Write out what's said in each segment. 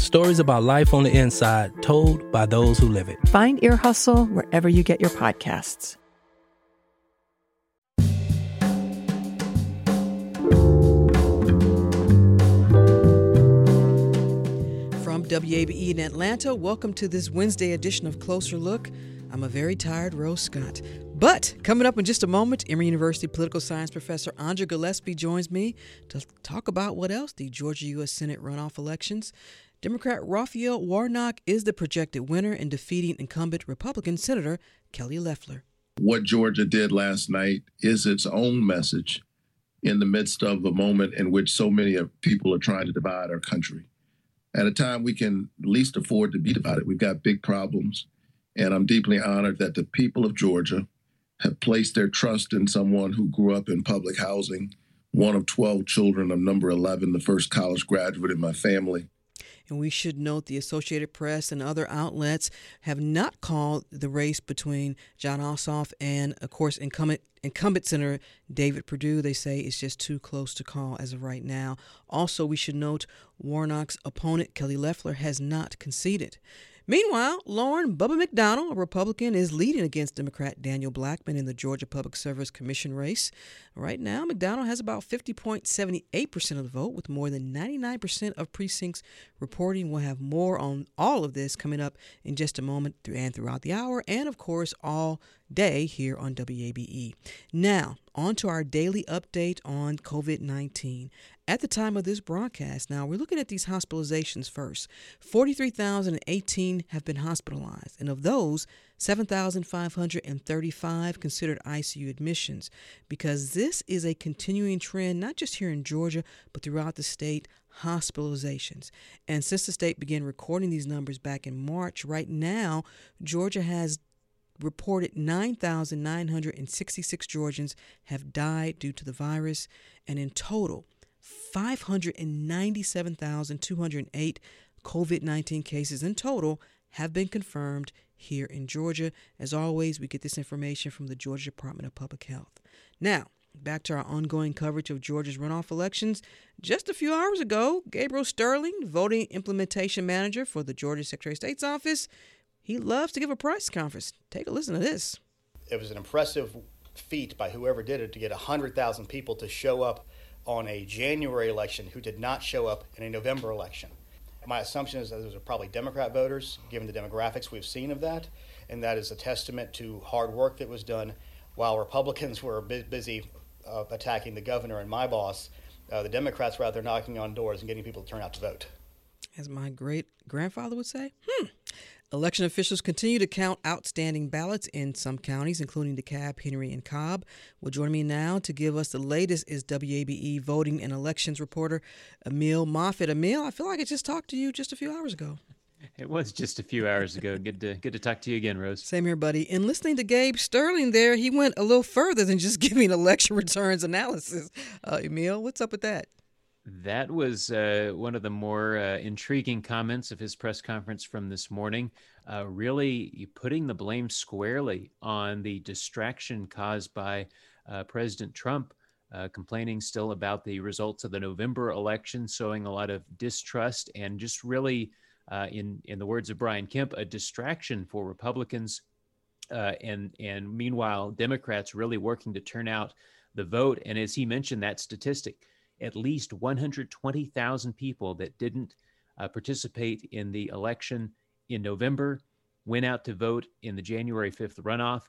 Stories about life on the inside, told by those who live it. Find Ear Hustle wherever you get your podcasts. From WABE in Atlanta, welcome to this Wednesday edition of Closer Look. I'm a very tired Rose Scott. But coming up in just a moment, Emory University political science professor Andra Gillespie joins me to talk about what else the Georgia U.S. Senate runoff elections Democrat Raphael Warnock is the projected winner in defeating incumbent Republican Senator Kelly Loeffler. What Georgia did last night is its own message in the midst of a moment in which so many people are trying to divide our country. At a time we can least afford to be divided, we've got big problems. And I'm deeply honored that the people of Georgia have placed their trust in someone who grew up in public housing, one of 12 children of number 11, the first college graduate in my family and we should note the Associated Press and other outlets have not called the race between Jon Ossoff and, of course, incumbent incumbent Senator David Perdue. They say it's just too close to call as of right now. Also, we should note Warnock's opponent Kelly Loeffler has not conceded. Meanwhile, Lauren Bubba McDonald, a Republican, is leading against Democrat Daniel Blackman in the Georgia Public Service Commission race. Right now, McDonald has about 50.78% of the vote, with more than 99% of precincts reporting. We'll have more on all of this coming up in just a moment and throughout the hour, and of course, all day here on WABE. Now, on to our daily update on COVID 19 at the time of this broadcast. Now, we're looking at these hospitalizations first. 43,018 have been hospitalized, and of those, 7,535 considered ICU admissions because this is a continuing trend, not just here in Georgia, but throughout the state. Hospitalizations. And since the state began recording these numbers back in March, right now, Georgia has reported 9,966 Georgians have died due to the virus, and in total, 597,208 COVID 19 cases in total have been confirmed here in Georgia. As always, we get this information from the Georgia Department of Public Health. Now, back to our ongoing coverage of Georgia's runoff elections. Just a few hours ago, Gabriel Sterling, voting implementation manager for the Georgia Secretary of State's office, he loves to give a press conference. Take a listen to this. It was an impressive feat by whoever did it to get 100,000 people to show up on a January election who did not show up in a November election. My assumption is that those are probably Democrat voters, given the demographics we've seen of that, and that is a testament to hard work that was done while Republicans were busy uh, attacking the governor and my boss. Uh, the Democrats were out there knocking on doors and getting people to turn out to vote. As my great grandfather would say, hmm, Election officials continue to count outstanding ballots in some counties, including DeKalb, Henry, and Cobb. Well, joining me now to give us the latest is WABE voting and elections reporter Emil Moffatt. Emil, I feel like I just talked to you just a few hours ago. It was just a few hours ago. Good to good to talk to you again, Rose. Same here, buddy. And listening to Gabe Sterling there, he went a little further than just giving election returns analysis. Uh, Emil, what's up with that? That was uh, one of the more uh, intriguing comments of his press conference from this morning. Uh, really putting the blame squarely on the distraction caused by uh, President Trump, uh, complaining still about the results of the November election, showing a lot of distrust and just really, uh, in in the words of Brian Kemp, a distraction for Republicans. and and meanwhile, Democrats really working to turn out the vote. And as he mentioned, that statistic at least 120,000 people that didn't uh, participate in the election in November went out to vote in the January 5th runoff.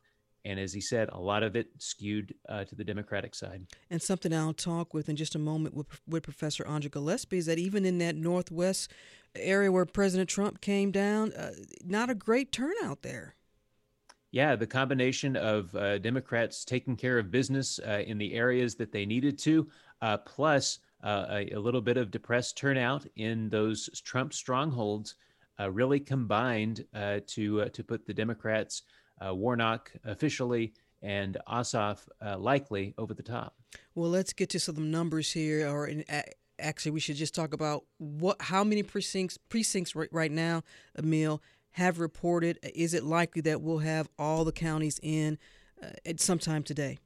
And as he said, a lot of it skewed uh, to the Democratic side. And something I'll talk with in just a moment with, with Professor Andra Gillespie is that even in that Northwest area where President Trump came down, uh, not a great turnout there. Yeah, the combination of uh, Democrats taking care of business uh, in the areas that they needed to, uh, plus uh, a, a, little bit of depressed turnout in those Trump strongholds, uh, really combined uh, to to put the Democrats, Warnock officially and Ossoff likely over the top. Well, let's get to some numbers here, or in, actually, we should just talk about what how many precincts precincts right, right now, Emil have reported. Is it likely that we'll have all the counties in uh, at some time today?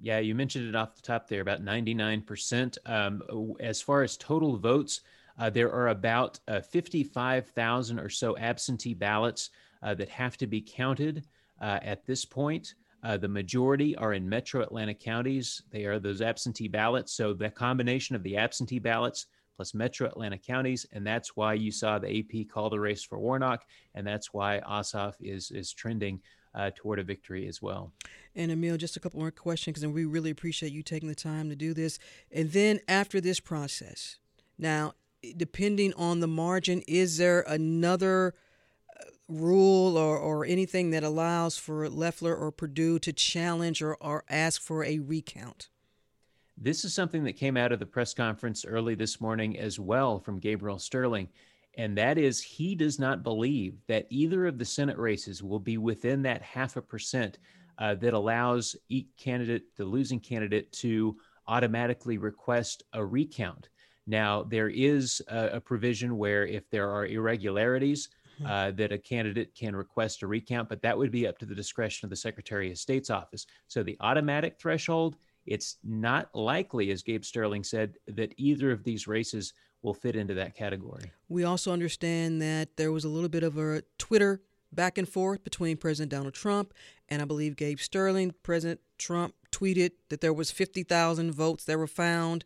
Yeah, you mentioned it off the top there, about 99%. Um, as far as total votes, uh, there are about uh, 55,000 or so absentee ballots uh, that have to be counted uh, at this point. Uh, the majority are in metro Atlanta counties. They are those absentee ballots. So the combination of the absentee ballots plus metro Atlanta counties, and that's why you saw the AP call the race for Warnock, and that's why Ossoff is is trending uh, toward a victory as well. And Emil, just a couple more questions, and we really appreciate you taking the time to do this. And then after this process, now depending on the margin, is there another rule or, or anything that allows for Loeffler or Perdue to challenge or, or ask for a recount? This is something that came out of the press conference early this morning as well from Gabriel Sterling. And that is, he does not believe that either of the Senate races will be within that half a percent uh, that allows each candidate, the losing candidate, to automatically request a recount. Now, there is a, a provision where if there are irregularities, Hmm. uh, that a candidate can request a recount, but that would be up to the discretion of the Secretary of State's office. So the automatic threshold, it's not likely, as Gabe Sterling said, that either of these races will fit into that category. We also understand that there was a little bit of a Twitter back and forth between President Donald Trump and I believe Gabe Sterling. President Trump tweeted that there was 50,000 votes that were found.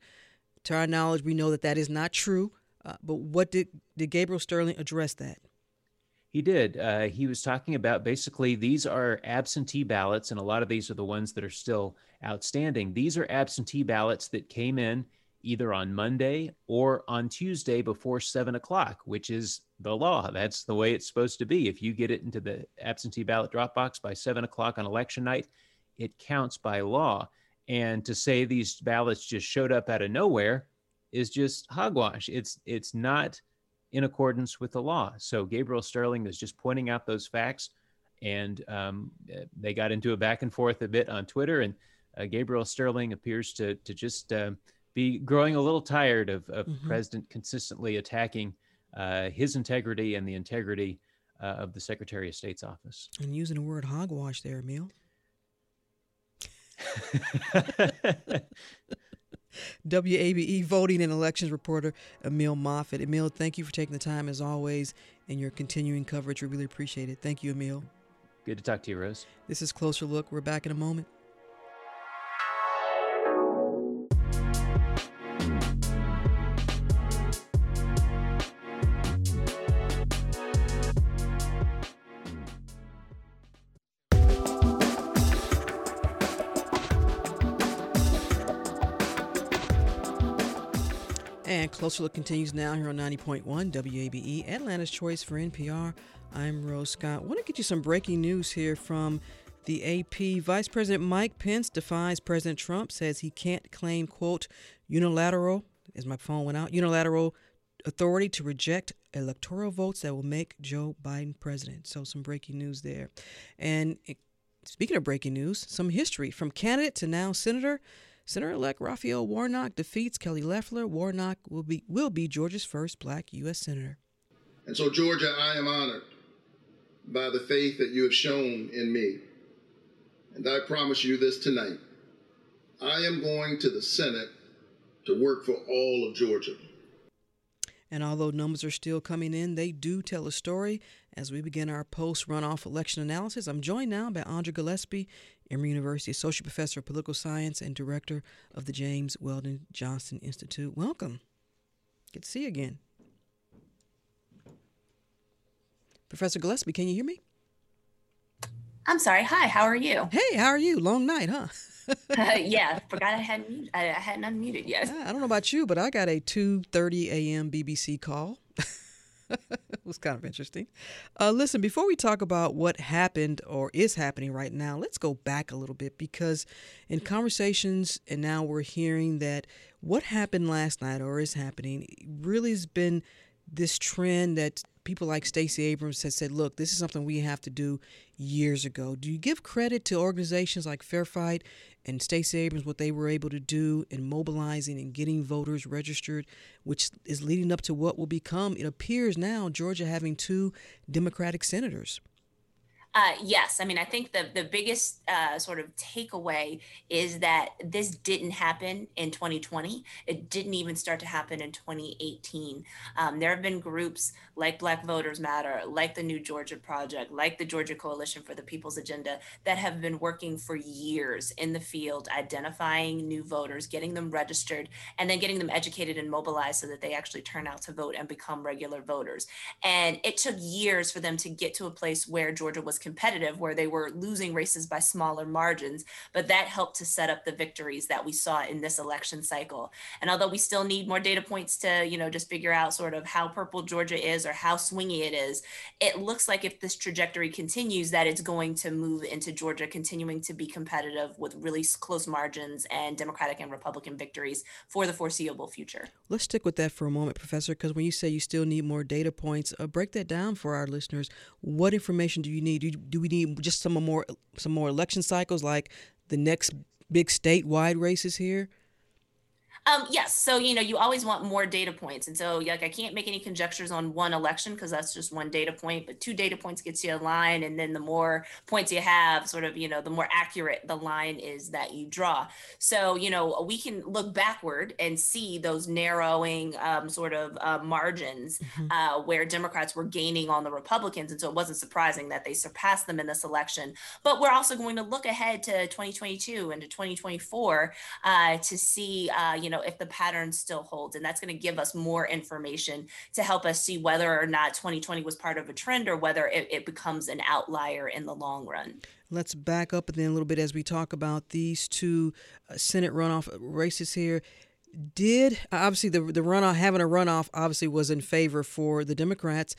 To our knowledge, we know that that is not true. Uh, but what did did Gabriel Sterling address that? He did. Uh, he was talking about basically these are absentee ballots, and a lot of these are the ones that are still outstanding. These are absentee ballots that came in either on Monday or on Tuesday before seven o'clock, which is the law. That's the way it's supposed to be. If you get it into the absentee ballot drop box by seven o'clock on election night, it counts by law. And to say these ballots just showed up out of nowhere is just hogwash. It's it's not in accordance with the law. So Gabriel Sterling is just pointing out those facts, and um, they got into a back and forth a bit on Twitter. And uh, Gabriel Sterling appears to to just uh, be growing a little tired of, of mm-hmm. President consistently attacking uh, his integrity and the integrity uh, of the Secretary of State's office. And using the word hogwash there, Emil. WABE voting and elections reporter Emil Moffatt. Emil, thank you for taking the time as always and your continuing coverage. We really appreciate it. Thank you, Emil. Good to talk to you, Rose. This is Closer Look. We're back in a moment. And Closer Look continues now here on 90.1 WABE, Atlanta's Choice for NPR. I'm Rose Scott. I want to get you some breaking news here from the AP. Vice President Mike Pence defies President Trump, says he can't claim, quote, unilateral, as my phone went out, unilateral authority to reject electoral votes that will make Joe Biden president. So, some breaking news there. And eh, speaking of breaking news, some history from candidate to now senator. Senator-elect Raphael Warnock defeats Kelly Loeffler. Warnock will be will be Georgia's first black U.S. senator. And so, Georgia, I am honored by the faith that you have shown in me. And I promise you this tonight. I am going to the Senate to work for all of Georgia. And although numbers are still coming in, they do tell a story. As we begin our post runoff election analysis, I'm joined now by Andra Gillespie, Emory University Associate Professor of Political Science and Director of the James Weldon Johnson Institute. Welcome. Good to see you again. Professor Gillespie, can you hear me? I'm sorry. Hi, how are you? Hey, how are you? Long night, huh? uh, yeah, forgot I hadn't I, hadn't unmuted yet. I don't know about you, but I got a 2:30 a.m. BBC call. it was kind of interesting. Uh, listen, before we talk about what happened or is happening right now, let's go back a little bit because in conversations, and now we're hearing that what happened last night or is happening really has been this trend that people like Stacey Abrams has said, look, this is something we have to do years ago. Do you give credit to organizations like Fair Fight and Stacey Abrams, what they were able to do in mobilizing and getting voters registered, which is leading up to what will become, it appears now, Georgia having two Democratic senators? Uh, yes, I mean I think the the biggest uh, sort of takeaway is that this didn't happen in 2020. It didn't even start to happen in 2018. Um, there have been groups like Black Voters Matter, like the New Georgia Project, like the Georgia Coalition for the People's Agenda, that have been working for years in the field, identifying new voters, getting them registered, and then getting them educated and mobilized so that they actually turn out to vote and become regular voters. And it took years for them to get to a place where Georgia was competitive where they were losing races by smaller margins, but that helped to set up the victories that we saw in this election cycle. And although we still need more data points to, you know, just figure out sort of how purple Georgia is or how swingy it is, it looks like if this trajectory continues that it's going to move into Georgia continuing to be competitive with really close margins and Democratic and Republican victories for the foreseeable future. Let's stick with that for a moment, Professor, because when you say you still need more data points, uh, break that down for our listeners. What information do you need? Do we need just some more some more election cycles like the next big statewide races here? Um, yes. So, you know, you always want more data points. And so, like, I can't make any conjectures on one election because that's just one data point, but two data points gets you a line. And then the more points you have, sort of, you know, the more accurate the line is that you draw. So, you know, we can look backward and see those narrowing um, sort of uh, margins mm-hmm. uh, where Democrats were gaining on the Republicans. And so it wasn't surprising that they surpassed them in this election. But we're also going to look ahead to 2022 and to 2024 uh, to see, uh, you know, know if the pattern still holds and that's going to give us more information to help us see whether or not 2020 was part of a trend or whether it, it becomes an outlier in the long run. Let's back up then a little bit as we talk about these two uh, senate runoff races here. Did obviously the the runoff having a runoff obviously was in favor for the Democrats,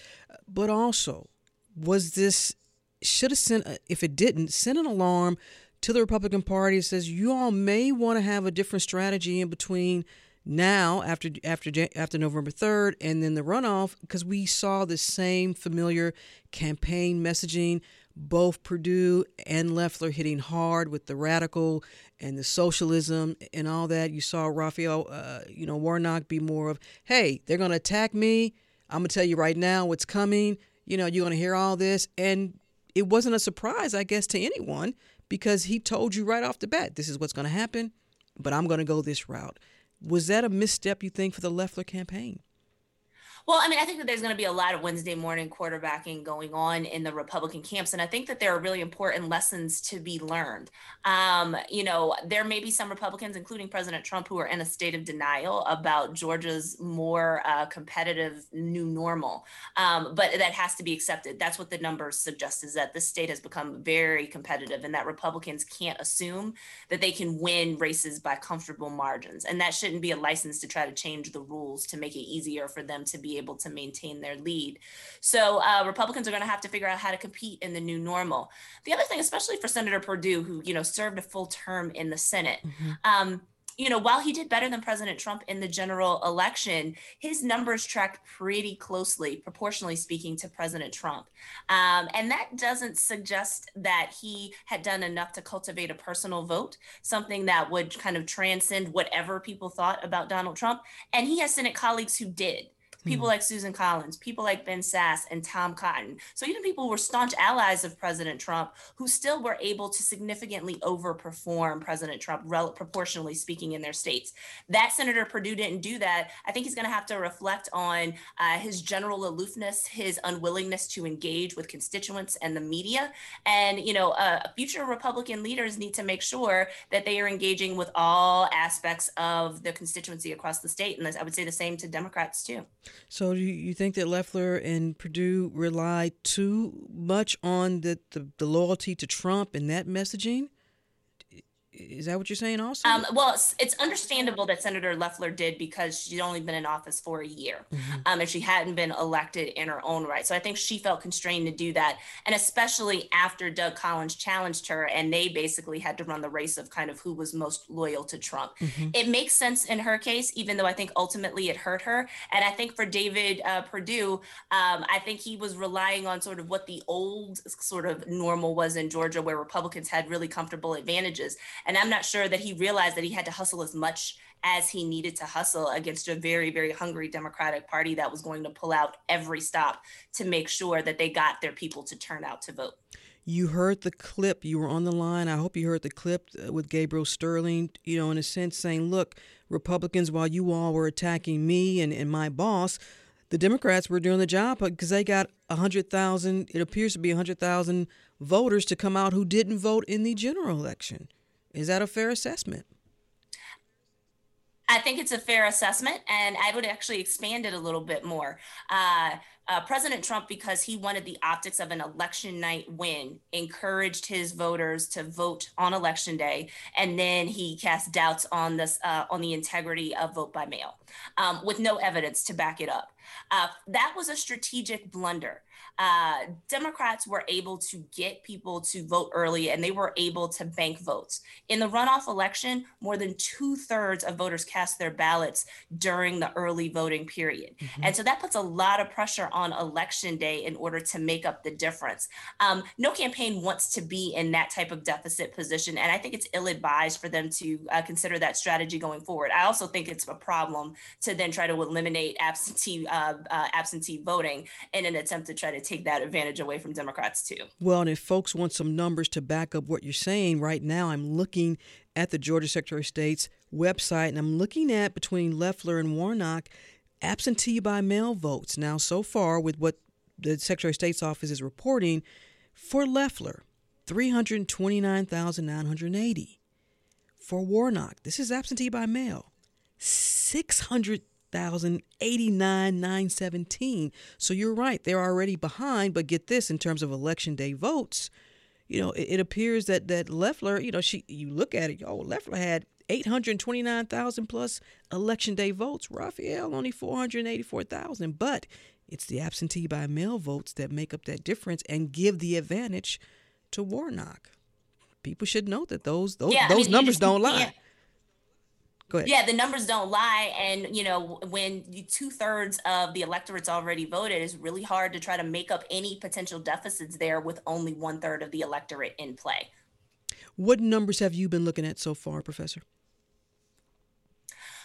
but also was this should have sent if it didn't send an alarm to the Republican Party says you all may want to have a different strategy in between now after after after November 3rd and then the runoff because we saw the same familiar campaign messaging. Both Perdue and Loeffler hitting hard with the radical and the socialism and all that. You saw Raphael uh, you know Warnock be more of hey they're going to attack me. I'm going to tell you right now what's coming. You know you're going to hear all this? And it wasn't a surprise I guess to anyone because he told you right off the bat, this is what's going to happen, but I'm going to go this route. Was that a misstep, you think, for the Loeffler campaign? Well, I mean, I think that there's going to be a lot of Wednesday morning quarterbacking going on in the Republican camps. And I think that there are really important lessons to be learned. Um, you know, there may be some Republicans, including President Trump, who are in a state of denial about Georgia's more uh, competitive new normal. Um, but that has to be accepted. That's what the numbers suggest is that this state has become very competitive and that Republicans can't assume that they can win races by comfortable margins. And that shouldn't be a license to try to change the rules to make it easier for them to be able to maintain their lead. So uh, Republicans are going to have to figure out how to compete in the new normal. The other thing, especially for Senator Perdue, who you know served a full term in the Senate. Mm-hmm. Um, you know, while he did better than President Trump in the general election, his numbers tracked pretty closely, proportionally speaking, to President Trump. Um, and that doesn't suggest that he had done enough to cultivate a personal vote, something that would kind of transcend whatever people thought about Donald Trump. And he has Senate colleagues who did people mm like Susan Collins, people like Ben Sasse and Tom Cotton. So even people who were staunch allies of President Trump who still were able to significantly overperform President Trump, rel- proportionally speaking, in their states. That Senator Perdue didn't do that. I think he's going to have to reflect on uh, his general aloofness, his unwillingness to engage with constituents and the media. And, you know, uh, future Republican leaders need to make sure that they are engaging with all aspects of the constituency across the state. And I would say the same to Democrats too. So you, you think that Loeffler and Perdue rely too much on the, the, the loyalty to Trump and that messaging? Is that what you're saying also? Um, well, it's, it's, understandable that Senator Loeffler did because she'd only been in office for a year mm-hmm. um, and she hadn't been elected in her own right. So I think she felt constrained to do that. And especially after Doug Collins challenged her and they basically had to run the race of kind of who was most loyal to Trump. Mm-hmm. It makes sense in her case, even though I think ultimately it hurt her. And I think for David uh, Perdue, um, I think he was relying on sort of what the old sort of normal was in Georgia, where Republicans had really comfortable advantages. And I'm not sure that he realized that he had to hustle as much as he needed to hustle against a very, very hungry Democratic Party that was going to pull out every stop to make sure that they got their people to turn out to vote. You heard the clip. You were on the line. I hope you heard the clip uh, with Gabriel Sterling, you know, in a sense saying, look, Republicans, while you all were attacking me and, and my boss, the Democrats were doing the job because they got 100,000, it appears to be 100,000 voters to come out who didn't vote in the general election. Is that a fair assessment? I think it's a fair assessment, and I would actually expand it a little bit more. Uh, uh, President Trump, because he wanted the optics of an election night win, encouraged his voters to vote on election day, and then he cast doubts on this uh, on the integrity of vote by mail, um, with no evidence to back it up. Uh, that was a strategic blunder uh, Democrats were able to get people to vote early and they were able to bank votes. In the runoff election, more than two thirds of voters cast their ballots during the early voting period. Mm-hmm. And so that puts a lot of pressure on election day in order to make up the difference. Um, no campaign wants to be in that type of deficit position. And I think it's ill advised for them to uh, consider that strategy going forward. I also think it's a problem to then try to eliminate absentee, uh, uh absentee voting in an attempt to try to take that advantage away from Democrats too. Well, and if folks want some numbers to back up what you're saying, right now I'm looking at the Georgia Secretary of State's website and I'm looking at between Loeffler and Warnock absentee by mail votes. Now, so far, with what the Secretary of State's office is reporting, for Loeffler, 329,980. For Warnock, this is absentee by mail, 600 89 917 so you're right they're already behind but get this in terms of election day votes you know it, it appears that that Loeffler you know she you look at it oh Loeffler had 829,000 plus election day votes. Raphael only 484,000 but it's the absentee by mail votes that make up that difference and give the advantage to Warnock. People should know that those those, yeah, those I mean, numbers just, don't lie. yeah Go ahead. Yeah, the numbers don't lie. And, you know, when two thirds of the electorate's already voted, it's really hard to try to make up any potential deficits there with only one third of the electorate in play. What numbers have you been looking at so far, Professor?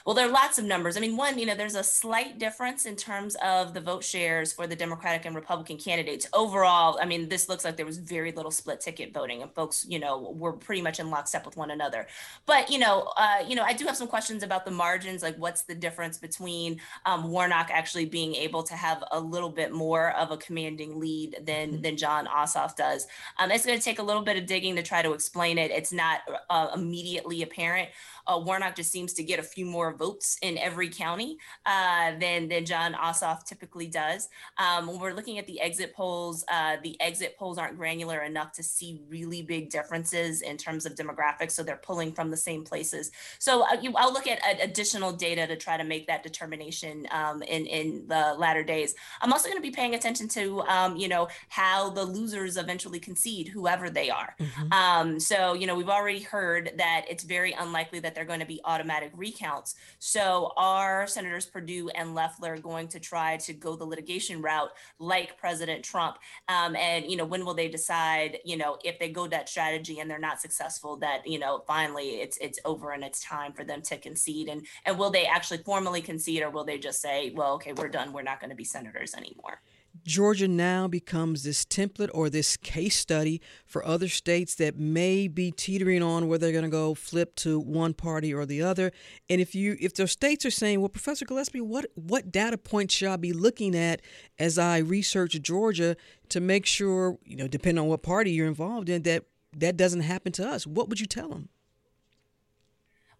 Well, there are lots of numbers. I mean, one, you know, there's a slight difference in terms of the vote shares for the Democratic and Republican candidates. Overall, I mean, this looks like there was very little split ticket voting, and folks, you know, were pretty much in lockstep with one another. But you know, uh, you know, I do have some questions about the margins. Like, what's the difference between um, Warnock actually being able to have a little bit more of a commanding lead than mm-hmm. than Jon Ossoff does? Um, it's going to take a little bit of digging to try to explain it. It's not uh, immediately apparent. Uh, Warnock just seems to get a few more votes in every county uh, than than Jon Ossoff typically does. Um, when we're looking at the exit polls, uh, the exit polls aren't granular enough to see really big differences in terms of demographics. So they're pulling from the same places. So uh, you, I'll look at additional data to try to make that determination um, in in the latter days. I'm also going to be paying attention to um, you know how the losers eventually concede, whoever they are. Mm-hmm. Um, so you know we've already heard that it's very unlikely that they're going to be automatic recounts. So are Senators Perdue and Loeffler going to try to go the litigation route like President Trump? Um, and, you know, when will they decide, you know, if they go that strategy and they're not successful, that, you know, finally it's it's over and it's time for them to concede? And, and will they actually formally concede or will they just say, well, okay, we're done. We're not going to be senators anymore? Georgia now becomes this template or this case study for other states that may be teetering on where they're going to go flip to one party or the other. And if you if those states are saying, "Well, Professor Gillespie, what what data points should I be looking at as I research Georgia to make sure, you know, depending on what party you're involved in, that that doesn't happen to us?" What would you tell them?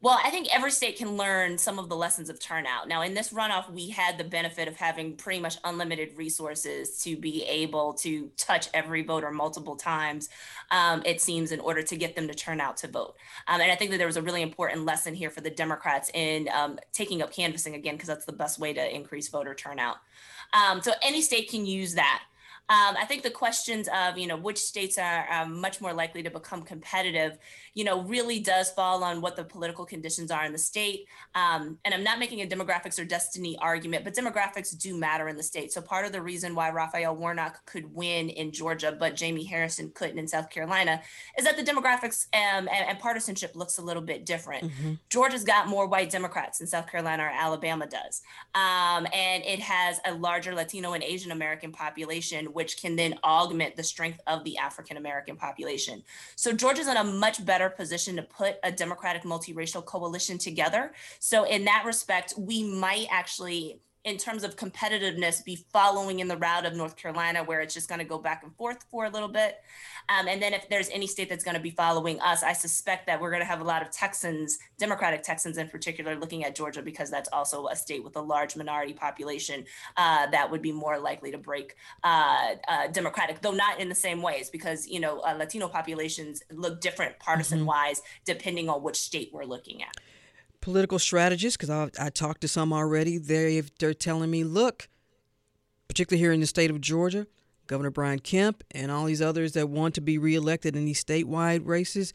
Well, I think every state can learn some of the lessons of turnout. Now, in this runoff, we had the benefit of having pretty much unlimited resources to be able to touch every voter multiple times, um, it seems, in order to get them to turn out to vote. Um, and I think that there was a really important lesson here for the Democrats in um, taking up canvassing again, because that's the best way to increase voter turnout. Um, so any state can use that. Um, I think the questions of, you know, which states are um, much more likely to become competitive, you know, really does fall on what the political conditions are in the state. Um, and I'm not making a demographics or destiny argument, but demographics do matter in the state. So part of the reason why Raphael Warnock could win in Georgia, but Jamie Harrison couldn't in South Carolina, is that the demographics um, and, and, partisanship looks a little bit different. Mm-hmm. Georgia's got more white Democrats than South Carolina or Alabama does. Um, and it has a larger Latino and Asian American population which can then augment the strength of the African American population. So Georgia's in a much better position to put a Democratic multiracial coalition together. So in that respect, we might actually in terms of competitiveness be following in the route of North Carolina, where it's just going to go back and forth for a little bit. Um, and then if there's any state that's going to be following us, I suspect that we're going to have a lot of Texans, Democratic Texans in particular, looking at Georgia because that's also a state with a large minority population uh, that would be more likely to break uh, uh, Democratic, though not in the same ways, because you know uh, Latino populations look different partisan wise mm-hmm. depending on which state we're looking at political strategists, because I, I talked to some already, they they're telling me, look, particularly here in the state of Georgia, Governor Brian Kemp and all these others that want to be reelected in these statewide races,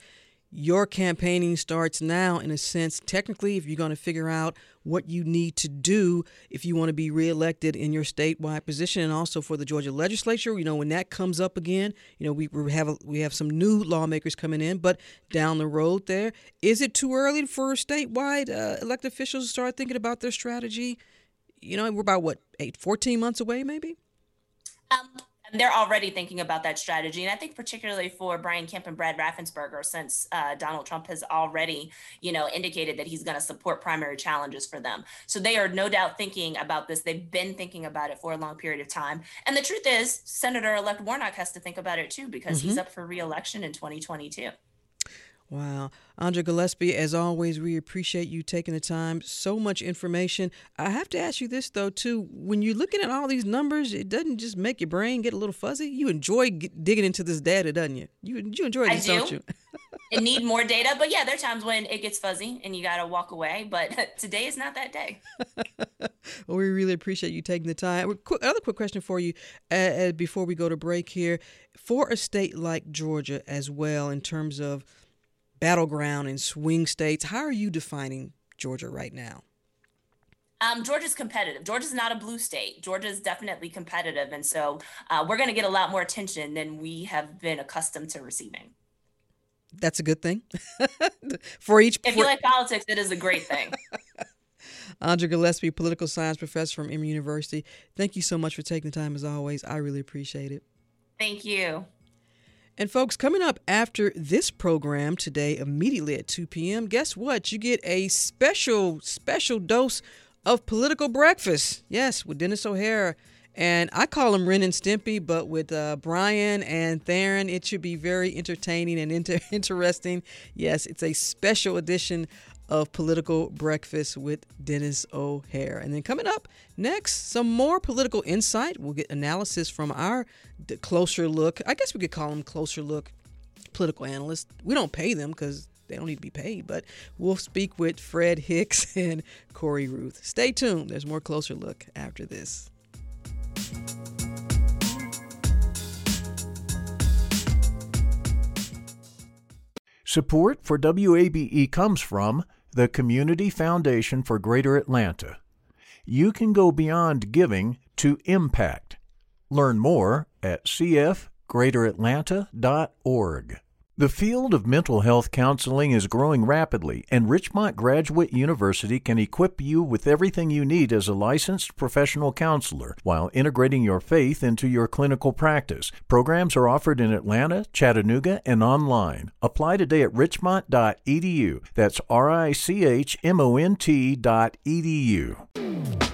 your campaigning starts now in a sense technically if you're going to figure out what you need to do if you want to be reelected in your statewide position and also for the Georgia legislature you know when that comes up again you know we, we have a, we have some new lawmakers coming in but down the road there is it too early for statewide uh, elected officials to start thinking about their strategy? You know we're about what 8 14 months away maybe? Um they're already thinking about that strategy. And I think particularly for Brian Kemp and Brad Raffensperger, since uh, Donald Trump has already, you know, indicated that he's going to support primary challenges for them. So they are no doubt thinking about this. They've been thinking about it for a long period of time. And the truth is, Senator-elect Warnock has to think about it too, because mm-hmm. he's up for reelection in 2022. Wow. Andra Gillespie, as always, we appreciate you taking the time. So much information. I have to ask you this, though, too. When you're looking at all these numbers, it doesn't just make your brain get a little fuzzy. You enjoy digging into this data, doesn't you? You, you enjoy this, do. not you? it need more data, but yeah, there are times when it gets fuzzy and you got to walk away. But today is not that day. well, we really appreciate you taking the time. Quick, another quick question for you uh, uh, before we go to break here. For a state like Georgia as well, in terms of – battleground and swing states. How are you defining Georgia right now? Um, Georgia's competitive. Georgia's not a blue state. Georgia's definitely competitive. And so uh, we're going to get a lot more attention than we have been accustomed to receiving. That's a good thing. for each. If you like politics, it is a great thing. Andra Gillespie, political science professor from Emory University. Thank you so much for taking the time as always. I really appreciate it. Thank you. And folks, coming up after this program today, immediately at 2 p.m., guess what? You get a special, special dose of political breakfast. Yes, with Denis O'Hare. And I call him Ren and Stimpy, but with uh, Brian and Tharon, it should be very entertaining and inter- interesting. Yes, it's a special edition of Political Breakfast with Denis O'Hare. And then coming up next, some more political insight. We'll get analysis from our closer look. I guess we could call them closer look political analysts. We don't pay them because they don't need to be paid, but we'll speak with Fred Hicks and Corey Ruth. Stay tuned. There's more closer look after this. Support for WABE comes from the Community Foundation for Greater Atlanta. You can go beyond giving to impact. Learn more at cfgreateratlanta.org. The field of mental health counseling is growing rapidly, and Richmont Graduate University can equip you with everything you need as a licensed professional counselor while integrating your faith into your clinical practice. Programs are offered in Atlanta, Chattanooga, and online. Apply today at richmont.edu. That's R I C H M O N T dot edu.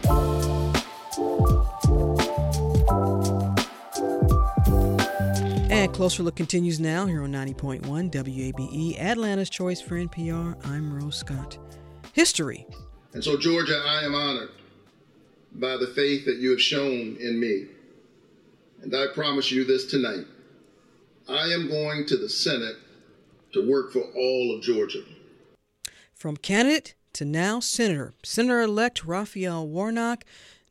Closer Look continues now here on 90.1 WABE, Atlanta's Choice for NPR. I'm Rose Scott. History. And so, Georgia, I am honored by the faith that you have shown in me. And I promise you this tonight I am going to the Senate to work for all of Georgia. From candidate to now senator, Senator elect Raphael Warnock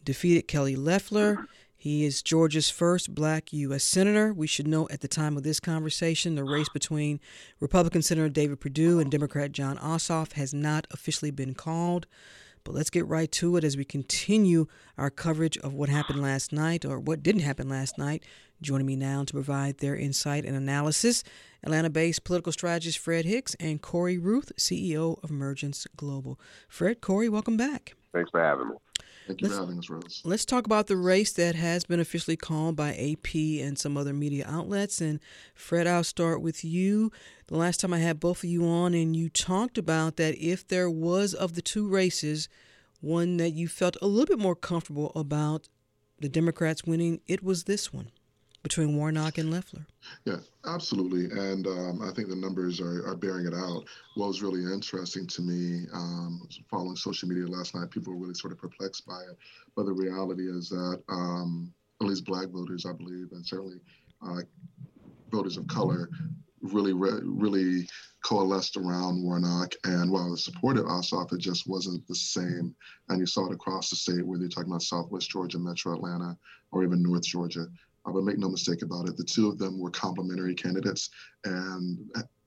defeated Kelly Loeffler he is Georgia's first black U.S. Senator. We should note at the time of this conversation, the race between Republican Senator David Perdue and Democrat Jon Ossoff has not officially been called. But let's get right to it as we continue our coverage of what happened last night or what didn't happen last night. Joining me now to provide their insight and analysis, Atlanta based political strategist Fred Hicks and Corey Ruth, CEO of Emergence Global. Fred, Corey, welcome back. Thanks for having me. Thank you let's, for having us, Rose. Let's talk about the race that has been officially called by AP and some other media outlets. And Fred, I'll start with you. The last time I had both of you on, and you talked about that if there was of the two races, one that you felt a little bit more comfortable about the Democrats winning, it was this one between Warnock and Loeffler. Yeah, absolutely. And um, I think the numbers are, are bearing it out. What was really interesting to me, um, following social media last night, people were really sort of perplexed by it. But the reality is that um, at least black voters, I believe, and certainly uh, voters of color, really, really coalesced around Warnock. And while it supported Ossoff, it just wasn't the same. And you saw it across the state, whether you're talking about Southwest Georgia, Metro Atlanta, or even North Georgia. Uh, but make no mistake about it, the two of them were complementary candidates, and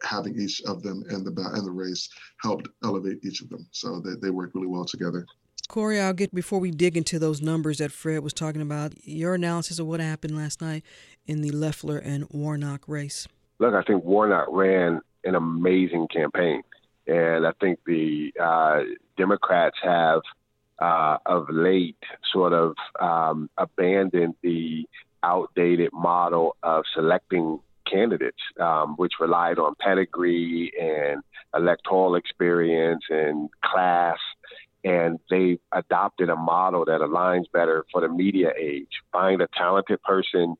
having each of them in the in the race helped elevate each of them. So they, they worked really well together. Corey, I'll get before we dig into those numbers that Fred was talking about. Your analysis of what happened last night in the Loeffler and Warnock race. Look, I think Warnock ran an amazing campaign, and I think the uh, Democrats have uh, of late sort of um, abandoned the outdated model of selecting candidates, um, which relied on pedigree and electoral experience and class. And they adopted a model that aligns better for the media age. Find a talented person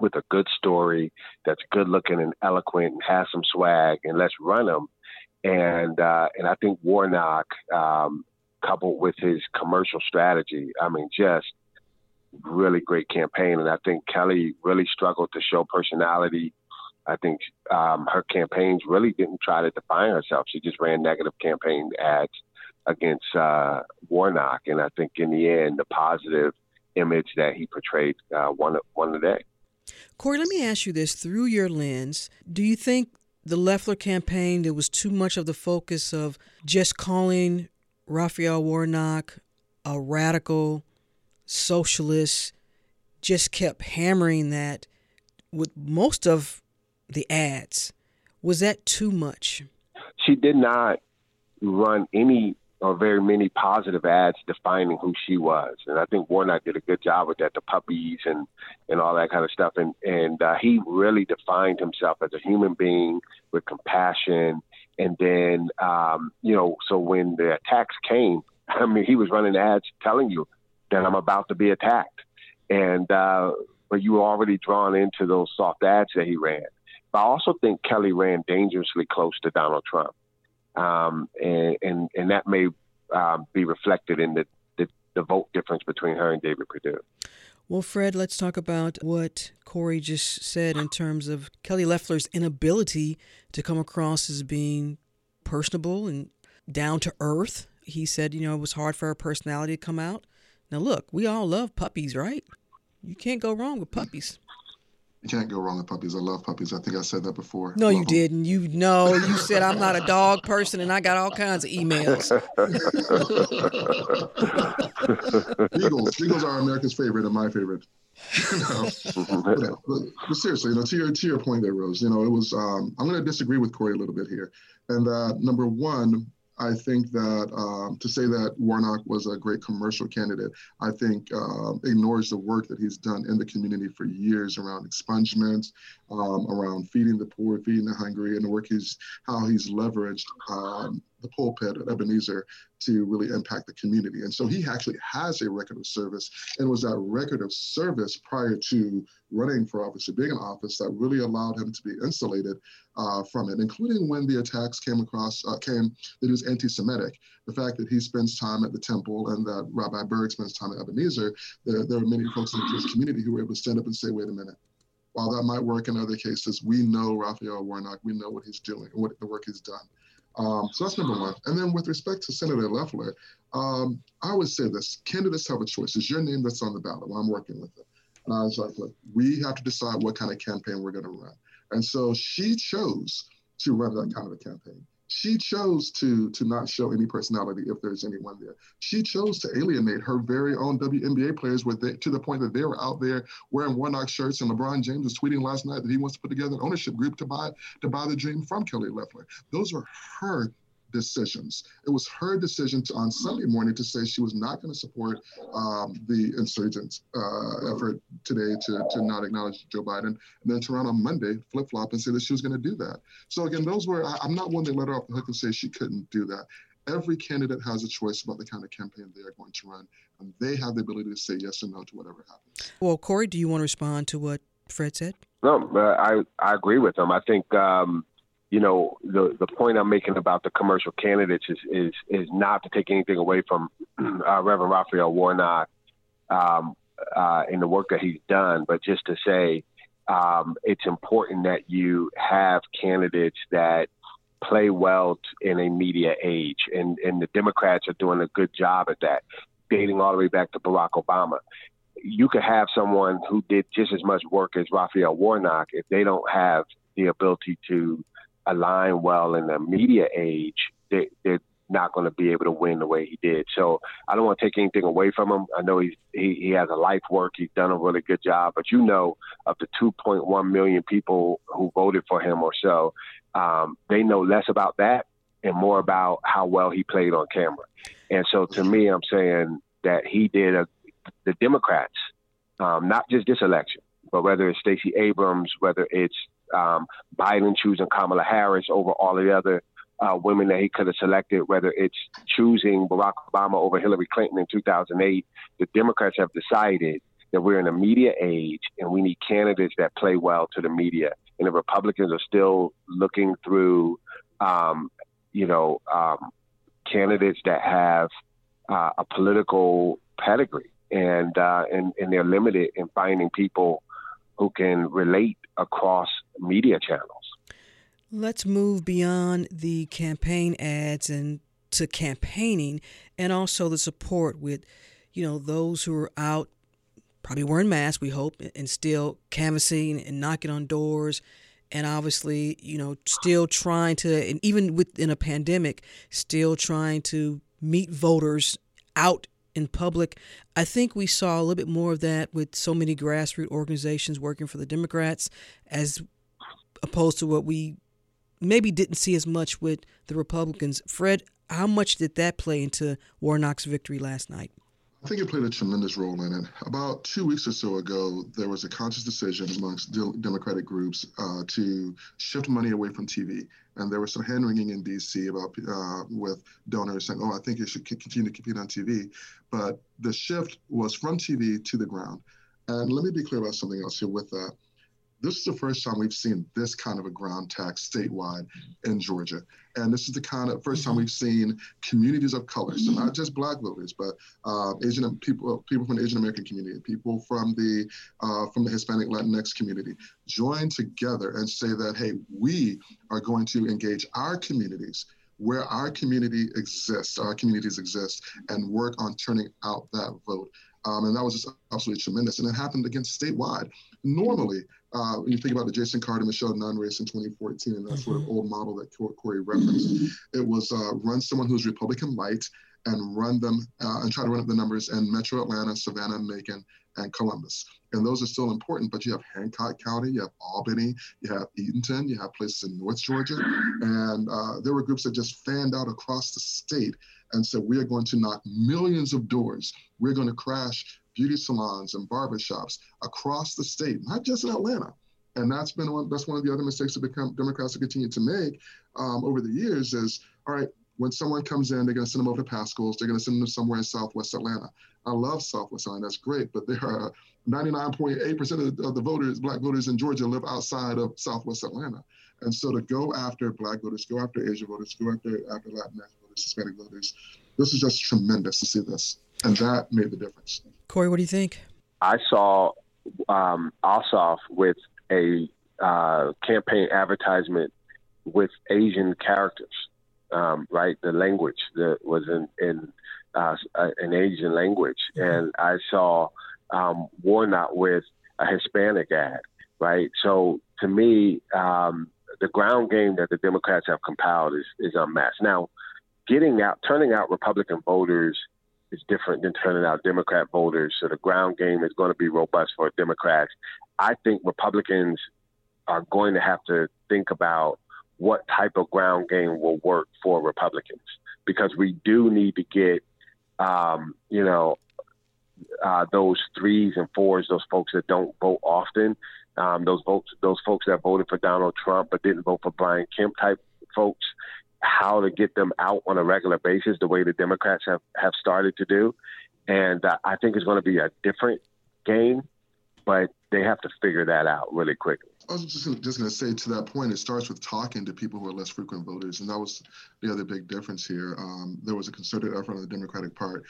with a good story that's good looking and eloquent and has some swag, and let's run them. And uh, and I think Warnock, um, coupled with his commercial strategy, I mean, just really great campaign. And I think Kelly really struggled to show personality. I think um, her campaigns really didn't try to define herself. She just ran negative campaign ads against uh, Warnock. And I think in the end, the positive image that he portrayed uh, won, won the day. Corey, let me ask you this through your lens. Do you think the Loeffler campaign, there was too much of the focus of just calling Raphael Warnock a radical socialists just kept hammering that with most of the ads. Was that too much? She did not run any or very many positive ads defining who she was, and I think Warnock did a good job with that, the puppies and and all that kind of stuff, and and uh, he really defined himself as a human being with compassion, and then um, you know, so when the attacks came, I mean, he was running ads telling you that I'm about to be attacked. And uh, but you were already drawn into those soft ads that he ran. But I also think Kelly ran dangerously close to Donald Trump, um, and, and and that may um, be reflected in the, the the vote difference between her and David Perdue. Well, Fred, let's talk about what Corey just said in terms of Kelly Loeffler's inability to come across as being personable and down to earth. He said, you know, it was hard for her personality to come out. Now, look, we all love puppies, right? You can't go wrong with puppies. You can't go wrong with puppies. I love puppies. I think I said that before. No, you didn't. You know, you said I'm not a dog person, and I got all kinds of emails. Eagles. Eagles are America's favorite and my favorite. but, but, but, seriously, you know, to your to your point there, Rose. You know, it was. Um, I'm going to disagree with Corey a little bit here, and that number one, I think that um, to say that Warnock was a great commercial candidate, I think uh, ignores the work that he's done in the community for years around expungements, um, around feeding the poor, feeding the hungry, and the work he's how he's leveraged um, the pulpit at Ebenezer to really impact the community. And so he actually has a record of service and was that record of service prior to running for office or being in office that really allowed him to be insulated uh, from it, including when the attacks came across, uh, came that he was anti-Semitic. The fact that he spends time at the temple and that Rabbi Berg spends time at Ebenezer, there, there are many folks in the Jewish community who were able to stand up and say, wait a minute, while that might work in other cases, we know Raphael Warnock, we know what he's doing, what the work he's done. Um, so that's number one. And then with respect to Senator Loeffler, um, I would say this candidates have a choice. It's your name that's on the ballot I'm working with it. And I was like, look, we have to decide what kind of campaign we're going to run. And so she chose to run that kind of a campaign. She chose to to not show any personality if there's anyone there. She chose to alienate her very own WNBA players with they, to the point that they were out there wearing Warnock shirts and LeBron James was tweeting last night that he wants to put together an ownership group to buy to buy the dream from Kelly Loeffler. Those are her decisions. It was her decision to, on Sunday morning to say she was not going to support um, the insurgents' uh, effort today to, to not acknowledge Joe Biden, and then turn around on Monday, flip flop, and say that she was going to do that. So again, those were I, am not one to let her off the hook and say she couldn't do that. Every candidate has a choice about the kind of campaign they are going to run, and they have the ability to say yes or no to whatever happens. Well, Corey, do you want to respond to what Fred said? No, I I agree with him. I think um, you know, the the point I'm making about the commercial candidates is is is not to take anything away from uh, Reverend Raphael Warnock um, uh, in the work that he's done, but just to say um, it's important that you have candidates that play well in a media age, and and the Democrats are doing a good job at that, dating all the way back to Barack Obama. You could have someone who did just as much work as Raphael Warnock if they don't have the ability to align well in the media age, they, they're not going to be able to win the way he did. So I don't want to take anything away from him. I know he's, he, he has a life work. He's done a really good job. But you know, of the 2.1 million people who voted for him or so, um, they know less about that and more about how well he played on camera. And so to me, I'm saying that he did a, the Democrats, um, not just this election, but whether it's Stacey Abrams, whether it's um, Biden choosing Kamala Harris over all the other uh, women that he could have selected, whether it's choosing Barack Obama over Hillary Clinton in 2008, the Democrats have decided that we're in a media age and we need candidates that play well to the media. And the Republicans are still looking through, um, you know, um, candidates that have uh, a political pedigree, and, uh, and and they're limited in finding people who can relate across media channels. Let's move beyond the campaign ads and to campaigning and also the support with, you know, those who are out probably wearing masks, we hope, and still canvassing and knocking on doors and obviously, you know, still trying to, and even within a pandemic, still trying to meet voters out in public. I think we saw a little bit more of that with so many grassroots organizations working for the Democrats as opposed to what we maybe didn't see as much with the Republicans. Fred, how much did that play into Warnock's victory last night? I think it played a tremendous role in it. About two weeks or so ago, there was a conscious decision amongst de- Democratic groups uh, to shift money away from TV. And there was some hand wringing in D.C. about uh, with donors saying, "Oh, I think you should continue to compete on TV." But the shift was from TV to the ground. And let me be clear about something else here with that this is the first time we've seen this kind of a ground tax statewide in Georgia. And this is the kind of 1st time we've seen communities of color, so not just black voters, but uh, Asian people, people from the Asian American community, people from the uh, from the Hispanic Latinx community, join together and say that, hey, we are going to engage our communities where our community exists, our communities exist, and work on turning out that vote. Um, and that was just absolutely tremendous. And it happened again statewide. Normally, uh, when you think about the Jason Carter, Michelle Nunn race in 2014, and that mm-hmm. sort of mm-hmm. old model that Corey referenced, it was uh, run someone who's Republican light and run them uh, and try to run up the numbers in Metro Atlanta, Savannah, Macon, and Columbus. And those are still important, but you have Hancock County, you have Albany, you have Eatonton, you have places in North Georgia. And uh, there were groups that just fanned out across the state and said, we are going to knock millions of doors. We're going to crash beauty salons and barbershops across the state, not just in Atlanta. And that's been one, that's one of the other mistakes that become Democrats have continued to make um, over the years is, all right, when someone comes in, they're going to send them over to Pascal's. They're going to send them somewhere in Southwest Atlanta. I love Southwest Atlanta. That's great. But there are 99.8% of, of the voters, black voters in Georgia, live outside of Southwest Atlanta. And so to go after black voters, go after Asian voters, go after after Latinx voters, Hispanic voters, this is just tremendous to see this. And that made the difference. Corey, what do you think? I saw um, Ossoff with a uh, campaign advertisement with Asian characters, um, right? The language that was in, in uh, an Asian language. Mm-hmm. And I saw um, Warnock with a Hispanic ad, right? So to me, um, the ground game that the Democrats have compiled is, is unmatched. Now, getting out, turning out Republican voters is different than turning out Democrat voters. So the ground game is going to be robust for Democrats. I think Republicans are going to have to think about what type of ground game will work for Republicans because we do need to get, um, you know, uh, those threes and fours, those folks that don't vote often, um, those votes, those folks that voted for Donald Trump but didn't vote for Brian Kemp type folks, how to get them out on a regular basis, the way the Democrats have have started to do, and uh, I think it's going to be a different game, but they have to figure that out really quickly. I was just gonna, just going to say to that point, it starts with talking to people who are less frequent voters, and that was the other big difference here. Um, there was a concerted effort on the Democratic part,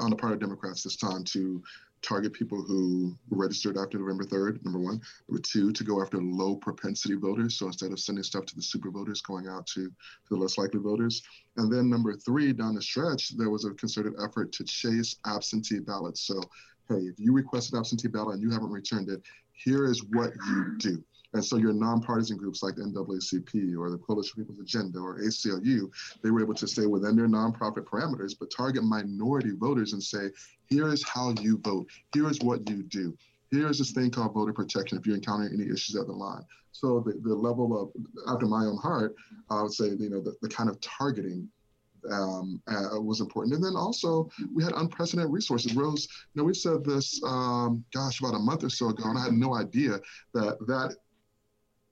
on the part of Democrats this time, to target people who registered after November 3rd, number one. Number two, to go after low propensity voters. So instead of sending stuff to the super voters, going out to, to the less likely voters. And then number three, down the stretch, there was a concerted effort to chase absentee ballots. So, hey, if you requested absentee ballot and you haven't returned it, here is what you do. And so your nonpartisan groups like the NAACP or the Coalition People's Agenda or ACLU, they were able to stay within their nonprofit parameters, but target minority voters and say, here is how you vote. Here is what you do. Here is this thing called voter protection if you encounter any issues at the line. So the, the level of, after my own heart, I would say, you know, the, the kind of targeting um, uh, was important. And then also we had unprecedented resources. Rose, you know, we said this, um, gosh, about a month or so ago, and I had no idea that that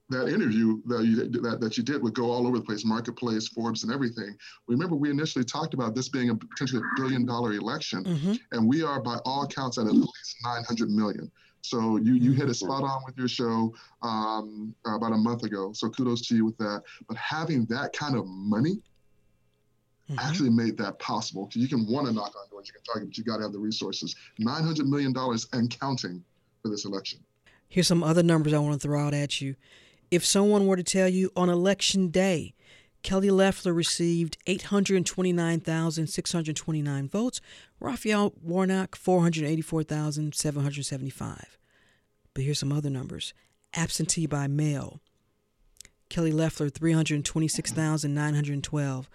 that interview that you that, that you did would go all over the place, marketplace, Forbes, and everything. Remember, we initially talked about this being a potentially billion dollar election, mm-hmm. and we are by all counts at at least 900 million. So you you hit it spot on with your show um, about a month ago. So kudos to you with that. But having that kind of money mm-hmm. actually made that possible. You can want to knock on doors, you can target, but you got to have the resources. 900 million dollars and counting for this election. Here's some other numbers I want to throw out at you. If someone were to tell you on election day, Kelly Loeffler received 829,629 votes, Raphael Warnock 484,775. But here's some other numbers. Absentee by mail. Kelly Loeffler 326,912.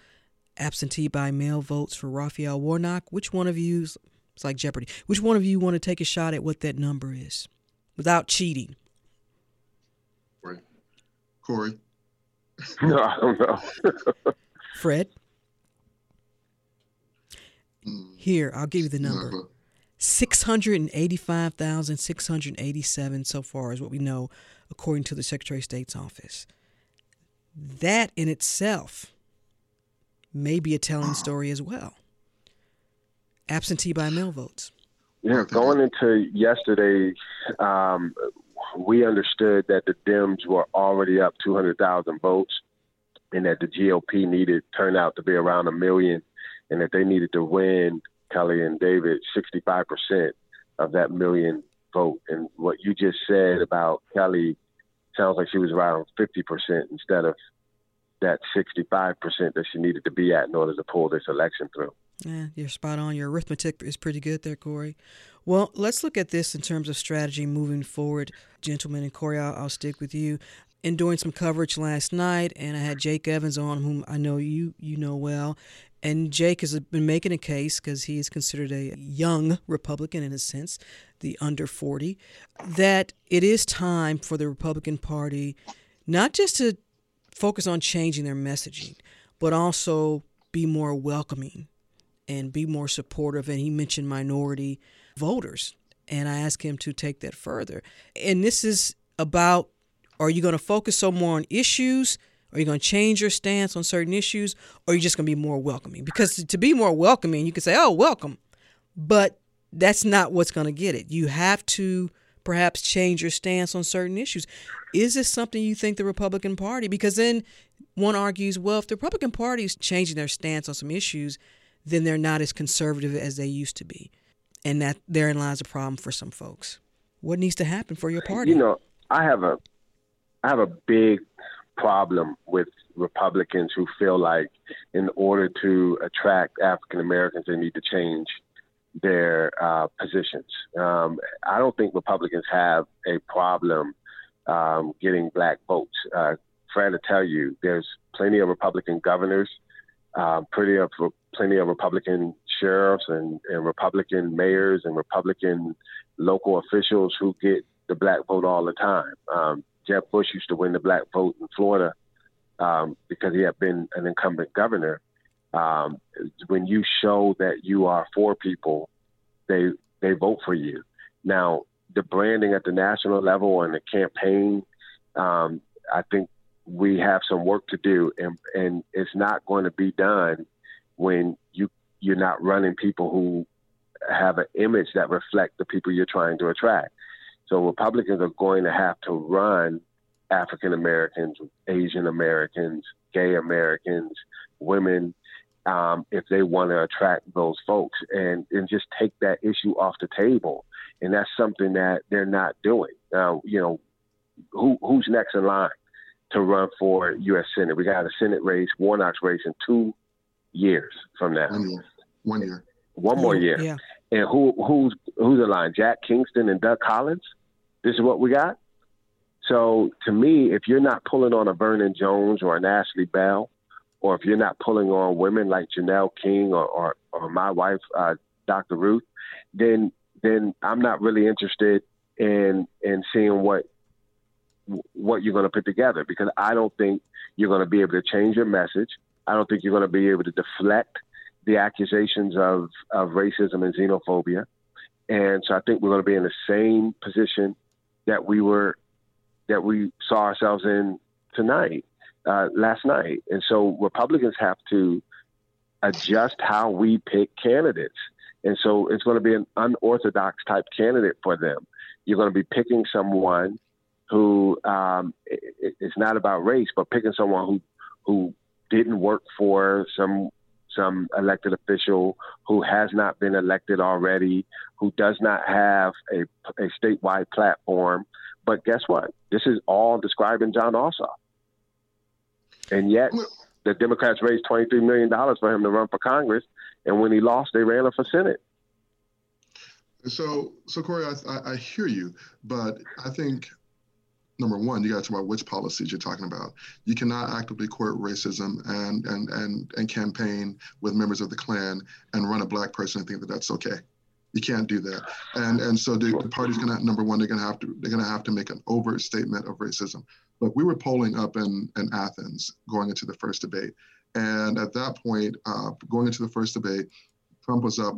Absentee by mail votes for Raphael Warnock. Which one of you, it's like Jeopardy, which one of you want to take a shot at what that number is without cheating? Corey? no, I don't know. Fred? Mm. Here, I'll give you the number. 685,687 so far is what we know, according to the Secretary of State's office. That in itself may be a telling story as well. Absentee by mail votes. Yeah, going into yesterday, um, we understood that the Dems were already up 200,000 votes and that the GOP needed turnout to be around a million and that they needed to win Kelly and David 65% of that million vote. And what you just said about Kelly sounds like she was around 50% instead of that 65% that she needed to be at in order to pull this election through. Yeah, you're spot on. Your arithmetic is pretty good there, Corey. Well, let's look at this in terms of strategy moving forward, gentlemen. And Corey, I'll, I'll stick with you. In doing some coverage last night, and I had Jake Evans on, whom I know you you know well, and Jake has been making a case because he is considered a young Republican in a sense, the under 40, that it is time for the Republican Party not just to focus on changing their messaging, but also be more welcoming and be more supportive. And he mentioned minority voters. And I asked him to take that further. And this is about are you going to focus so more on issues Are you going to change your stance on certain issues, or are you just going to be more welcoming? Because to be more welcoming, you can say, "Oh, welcome," but that's not what's going to get it. You have to perhaps change your stance on certain issues. Is this something you think the Republican Party? Because then one argues, well, if the Republican Party is changing their stance on some issues, then they're not as conservative as they used to be, and that therein lies a problem for some folks. What needs to happen for your party? You know, I have a, I have a big problem with Republicans who feel like in order to attract African Americans, they need to change their uh, positions. Um, I don't think Republicans have a problem um, getting black votes. Uh, Fred to tell you, there's plenty of Republican governors, uh, pretty of plenty of Republican sheriffs and, and Republican mayors and Republican local officials who get the black vote all the time. Um, Jeb Bush used to win the black vote in Florida um, because he had been an incumbent governor. Um, when you show that you are for people, they they vote for you. Now, the branding at the national level and the campaign, um, I think we have some work to do, and and it's not going to be done when you you're not running people who have an image that reflect the people you're trying to attract. So Republicans are going to have to run African Americans, Asian Americans, gay Americans, women, um, if they want to attract those folks and, and just take that issue off the table. And that's something that they're not doing. You know, who, who's next in line to run for U.S. Senate? We got a Senate race, Warnock's race in two years from now. One year. One year. One more year. Yeah. And who who's who's in line? Jack Kingston and Doug Collins. This is what we got. So to me, if you're not pulling on a Vernon Jones or an Ashley Bell, or if you're not pulling on women like Janelle King or, or, or my wife, uh, Dr. Ruth, then then I'm not really interested in in seeing what what you're going to put together because I don't think you're going to be able to change your message. I don't think you're going to be able to deflect the accusations of, of racism and xenophobia. And so I think we're going to be in the same position that we were that we saw ourselves in tonight uh, last night. And so Republicans have to adjust how we pick candidates. And so it's going to be an unorthodox type candidate for them. You're going to be picking someone who um, it, it's not about race, but picking someone who who didn't work for some some elected official who has not been elected already, who does not have a, a statewide platform. But guess what? This is all describing Jon Ossoff. And yet, the Democrats raised $23 million for him to run for Congress. And when he lost, they ran him for Senate. So, so Corey, I, I hear you, but I think number one, you got to talk about which policies you're talking about. You cannot actively court racism and and and and campaign with members of the Klan and run a black person and think that that's okay. You can't do that. And and so the, the party's gonna number one, they're gonna have to they're gonna have to make an overt statement of racism. Look, we were polling up in, in Athens going into the first debate. And at that point, uh, going into the first debate, Trump was up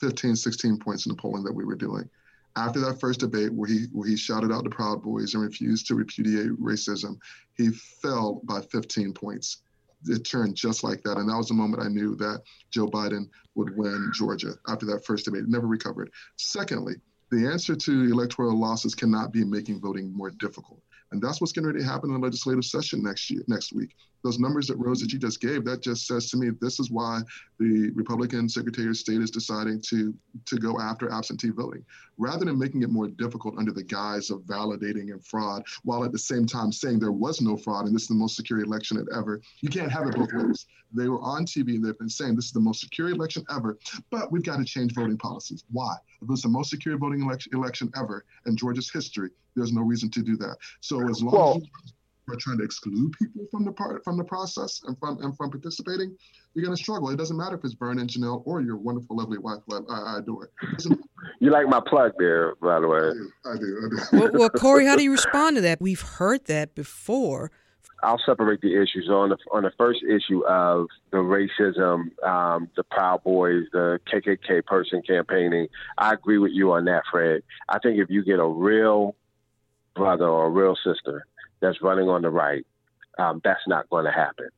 15, 16 points in the polling that we were doing. After that first debate, where he where he shouted out the Proud Boys and refused to repudiate racism, he fell by 15 points. It turned just like that, and that was the moment I knew that Joe Biden would win Georgia. After that first debate, never recovered. Secondly, the answer to electoral losses cannot be making voting more difficult. And that's what's going to happen in the legislative session next year, next week. Those numbers that Rose that you just gave, that just says to me this is why the Republican Secretary of State is deciding to to go after absentee voting, rather than making it more difficult under the guise of validating and fraud, while at the same time saying there was no fraud and this is the most secure election ever. You can't have it both ways. They were on TV and they've been saying this is the most secure election ever, but we've got to change voting policies. Why? If it's the most secure voting election, election ever in Georgia's history, there's no reason to do that. So as long well, as we're trying to exclude people from the part from the process and from and from participating, you're going to struggle. It doesn't matter if it's Vernon Janelle or your wonderful, lovely wife. I, I adore. You like my plug there, by the way. I do. I do. I do. well, well, Corey, how do you respond to that? We've heard that before. I'll separate the issues on the on the first issue of the racism, um, the Proud Boys, the KKK person campaigning. I agree with you on that, Fred. I think if you get a real brother or a real sister that's running on the right, um, that's not going to happen.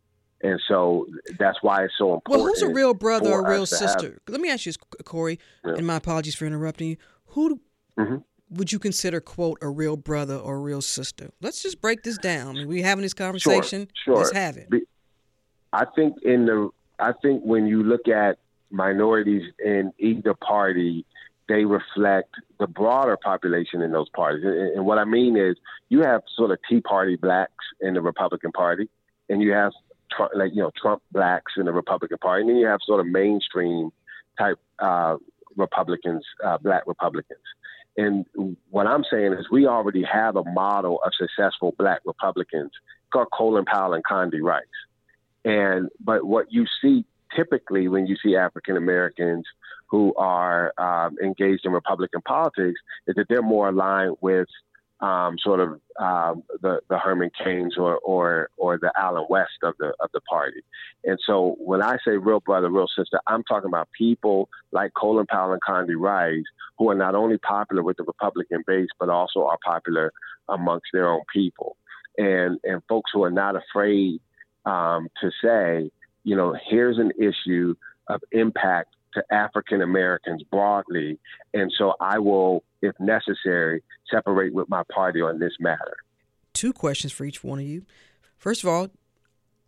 And so that's why it's so important. Well, who's a real brother or a real sister? Have, Let me ask you, Corey, yeah. and my apologies for interrupting you. Who mm-hmm. would you consider, quote, a real brother or a real sister? Let's just break this down. I mean, we're having this conversation. Sure, sure. Let's have it. I think in the I think when you look at minorities in either party, they reflect the broader population in those parties. And, what I mean is, you have sort of Tea Party blacks in the Republican Party, and you have like you know Trump blacks in the Republican Party, and then you have sort of mainstream type uh, Republicans, uh, black Republicans. And what I'm saying is, we already have a model of successful black Republicans called Colin Powell and Condi Rice. And but what you see typically when you see African Americans who are um, engaged in Republican politics is that they're more aligned with um, sort of um, the the Herman Cains or or or the Allen West of the of the party. And so when I say real brother, real sister, I'm talking about people like Colin Powell and Condi Rice who are not only popular with the Republican base but also are popular amongst their own people. And and folks who are not afraid um, to say, you know, here's an issue of impact to African Americans broadly. And so I will, if necessary, separate with my party on this matter. Two questions for each one of you. First of all,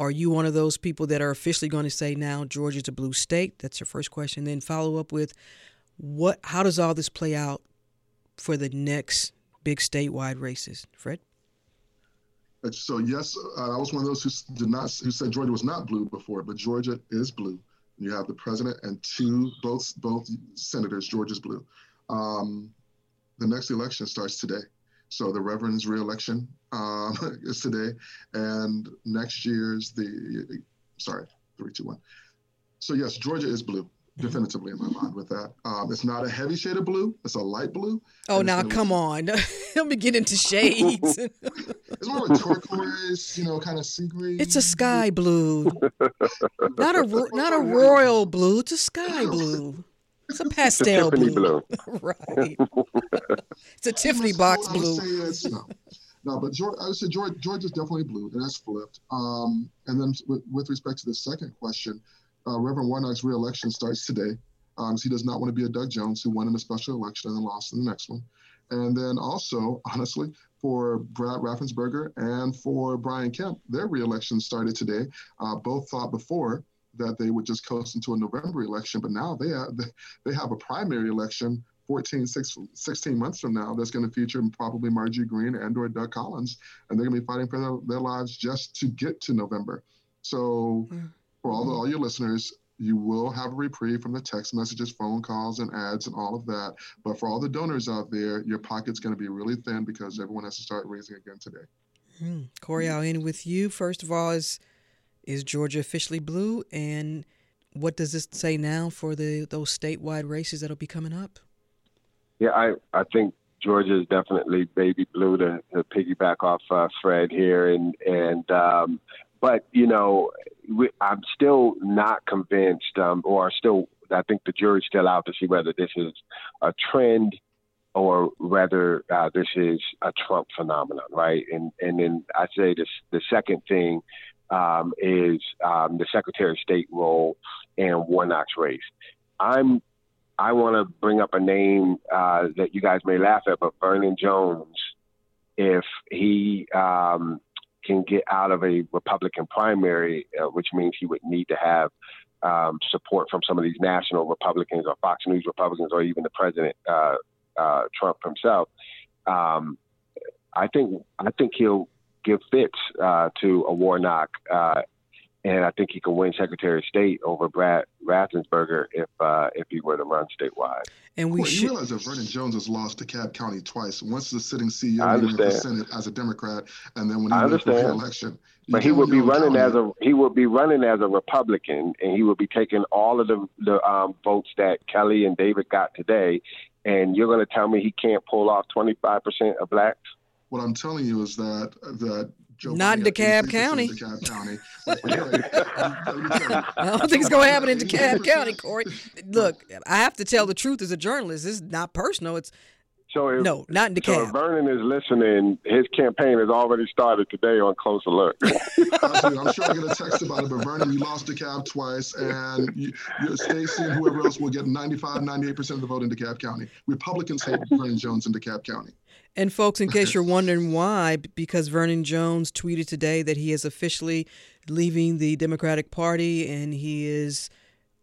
are you one of those people that are officially going to say now Georgia's a blue state? That's your first question. Then follow up with what how does all this play out for the next big statewide races? Fred? So yes, uh, I was one of those who did not who said Georgia was not blue before, but Georgia is blue. You have the president and two both both senators. Georgia's blue. Um, the next election starts today, so the Reverend's reelection um, is today, and next year's the sorry three two one. So yes, Georgia is blue definitively in my mind with that. Um, it's not a heavy shade of blue; it's a light blue. Oh, now come on! Let me get into shades. it's more of a turquoise, you know, kind of sea green. It's a sky blue, not a not a royal blue. It's a sky blue. It's a pastel it's a blue. blue. right. it's a Tiffany box blue. no. no, but George, I would say George, George is definitely blue, and that's flipped. Um, and then with, with respect to the second question, uh, Reverend Warnock's reelection starts today. Um, so he does not want to be a Doug Jones who won in a special election and then lost in the next one. And then also, honestly, for Brad Raffensperger and for Brian Kemp, their reelection started today. Uh, both thought before that they would just coast into a November election, but now they have, they have a primary election 14, 16 months from now that's going to feature probably Marjorie Greene and or Doug Collins, and they're going to be fighting for their, their lives just to get to November. So mm for all, the, all your listeners, you will have a reprieve from the text messages, phone calls, and ads and all of that. But for all the donors out there, your pocket's going to be really thin because everyone has to start raising again today. Hmm. Corey, I'll end with you. First of all, is is Georgia officially blue, and what does this say now for the those statewide races that'll be coming up? Yeah, I I think Georgia is definitely baby blue to, to piggyback off uh, Fred here, and and um, but you know, we, I'm still not convinced, um, or still, I think the jury's still out to see whether this is a trend or whether uh, this is a Trump phenomenon, right? And and then I say this, the second thing um, is um, the Secretary of State role and Warnock's race. I'm I want to bring up a name uh, that you guys may laugh at, but Vernon Jones, if he um, can get out of a Republican primary, uh, which means he would need to have um, support from some of these national Republicans or Fox News Republicans or even the president, uh, uh, Trump himself. Um, I think I think he'll give fits uh, to a Warnock uh, and I think he could win Secretary of State over Brad Raffensperger if uh, if he were to run statewide. And we well, should you realize that Vernon Jones has lost to DeKalb County twice. Once the sitting CEO ran for the Senate as a Democrat, and then when he ran for re-election. But he would be running as a he would be running as a Republican, and he would be taking all of the the um, votes that Kelly and David got today. And you're going to tell me he can't pull off 25 percent of blacks? What I'm telling you is that that Joe Not in DeKalb County. DeKalb County. I don't think it's going to happen in DeKalb County, Corey. Look, I have to tell the truth as a journalist. This is not personal. It's So if, no, not in DeKalb. So if Vernon is listening, his campaign has already started today on Closer Look. I'm sure I'll get a text about it, but Vernon, you lost DeKalb twice, and you, you, Stacey and whoever else will get 95, 98% of the vote in DeKalb County. Republicans hate Vernon Jones in DeKalb County. And folks, in case you're wondering why, because Vernon Jones tweeted today that he is officially leaving the Democratic Party and he is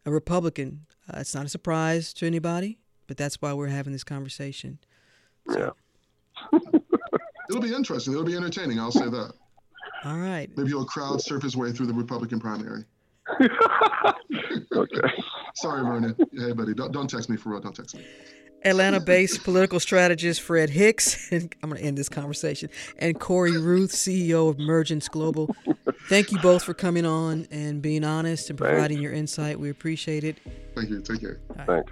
a Republican. Uh, it's not a surprise to anybody, but that's why we're having this conversation. Yeah. It'll be interesting. It'll be entertaining. I'll say that. All right. Maybe he'll crowd surf his way through the Republican primary. okay. Sorry, Vernon. Hey, buddy, don't, don't text me for real. Don't text me. Atlanta based political strategist Fred Hicks, and I'm going to end this conversation, and Corey Ruth, CEO of Mergence Global. Thank you both for coming on and being honest and providing Thanks. your insight. We appreciate it. Thank you. Take care. Right. Thanks.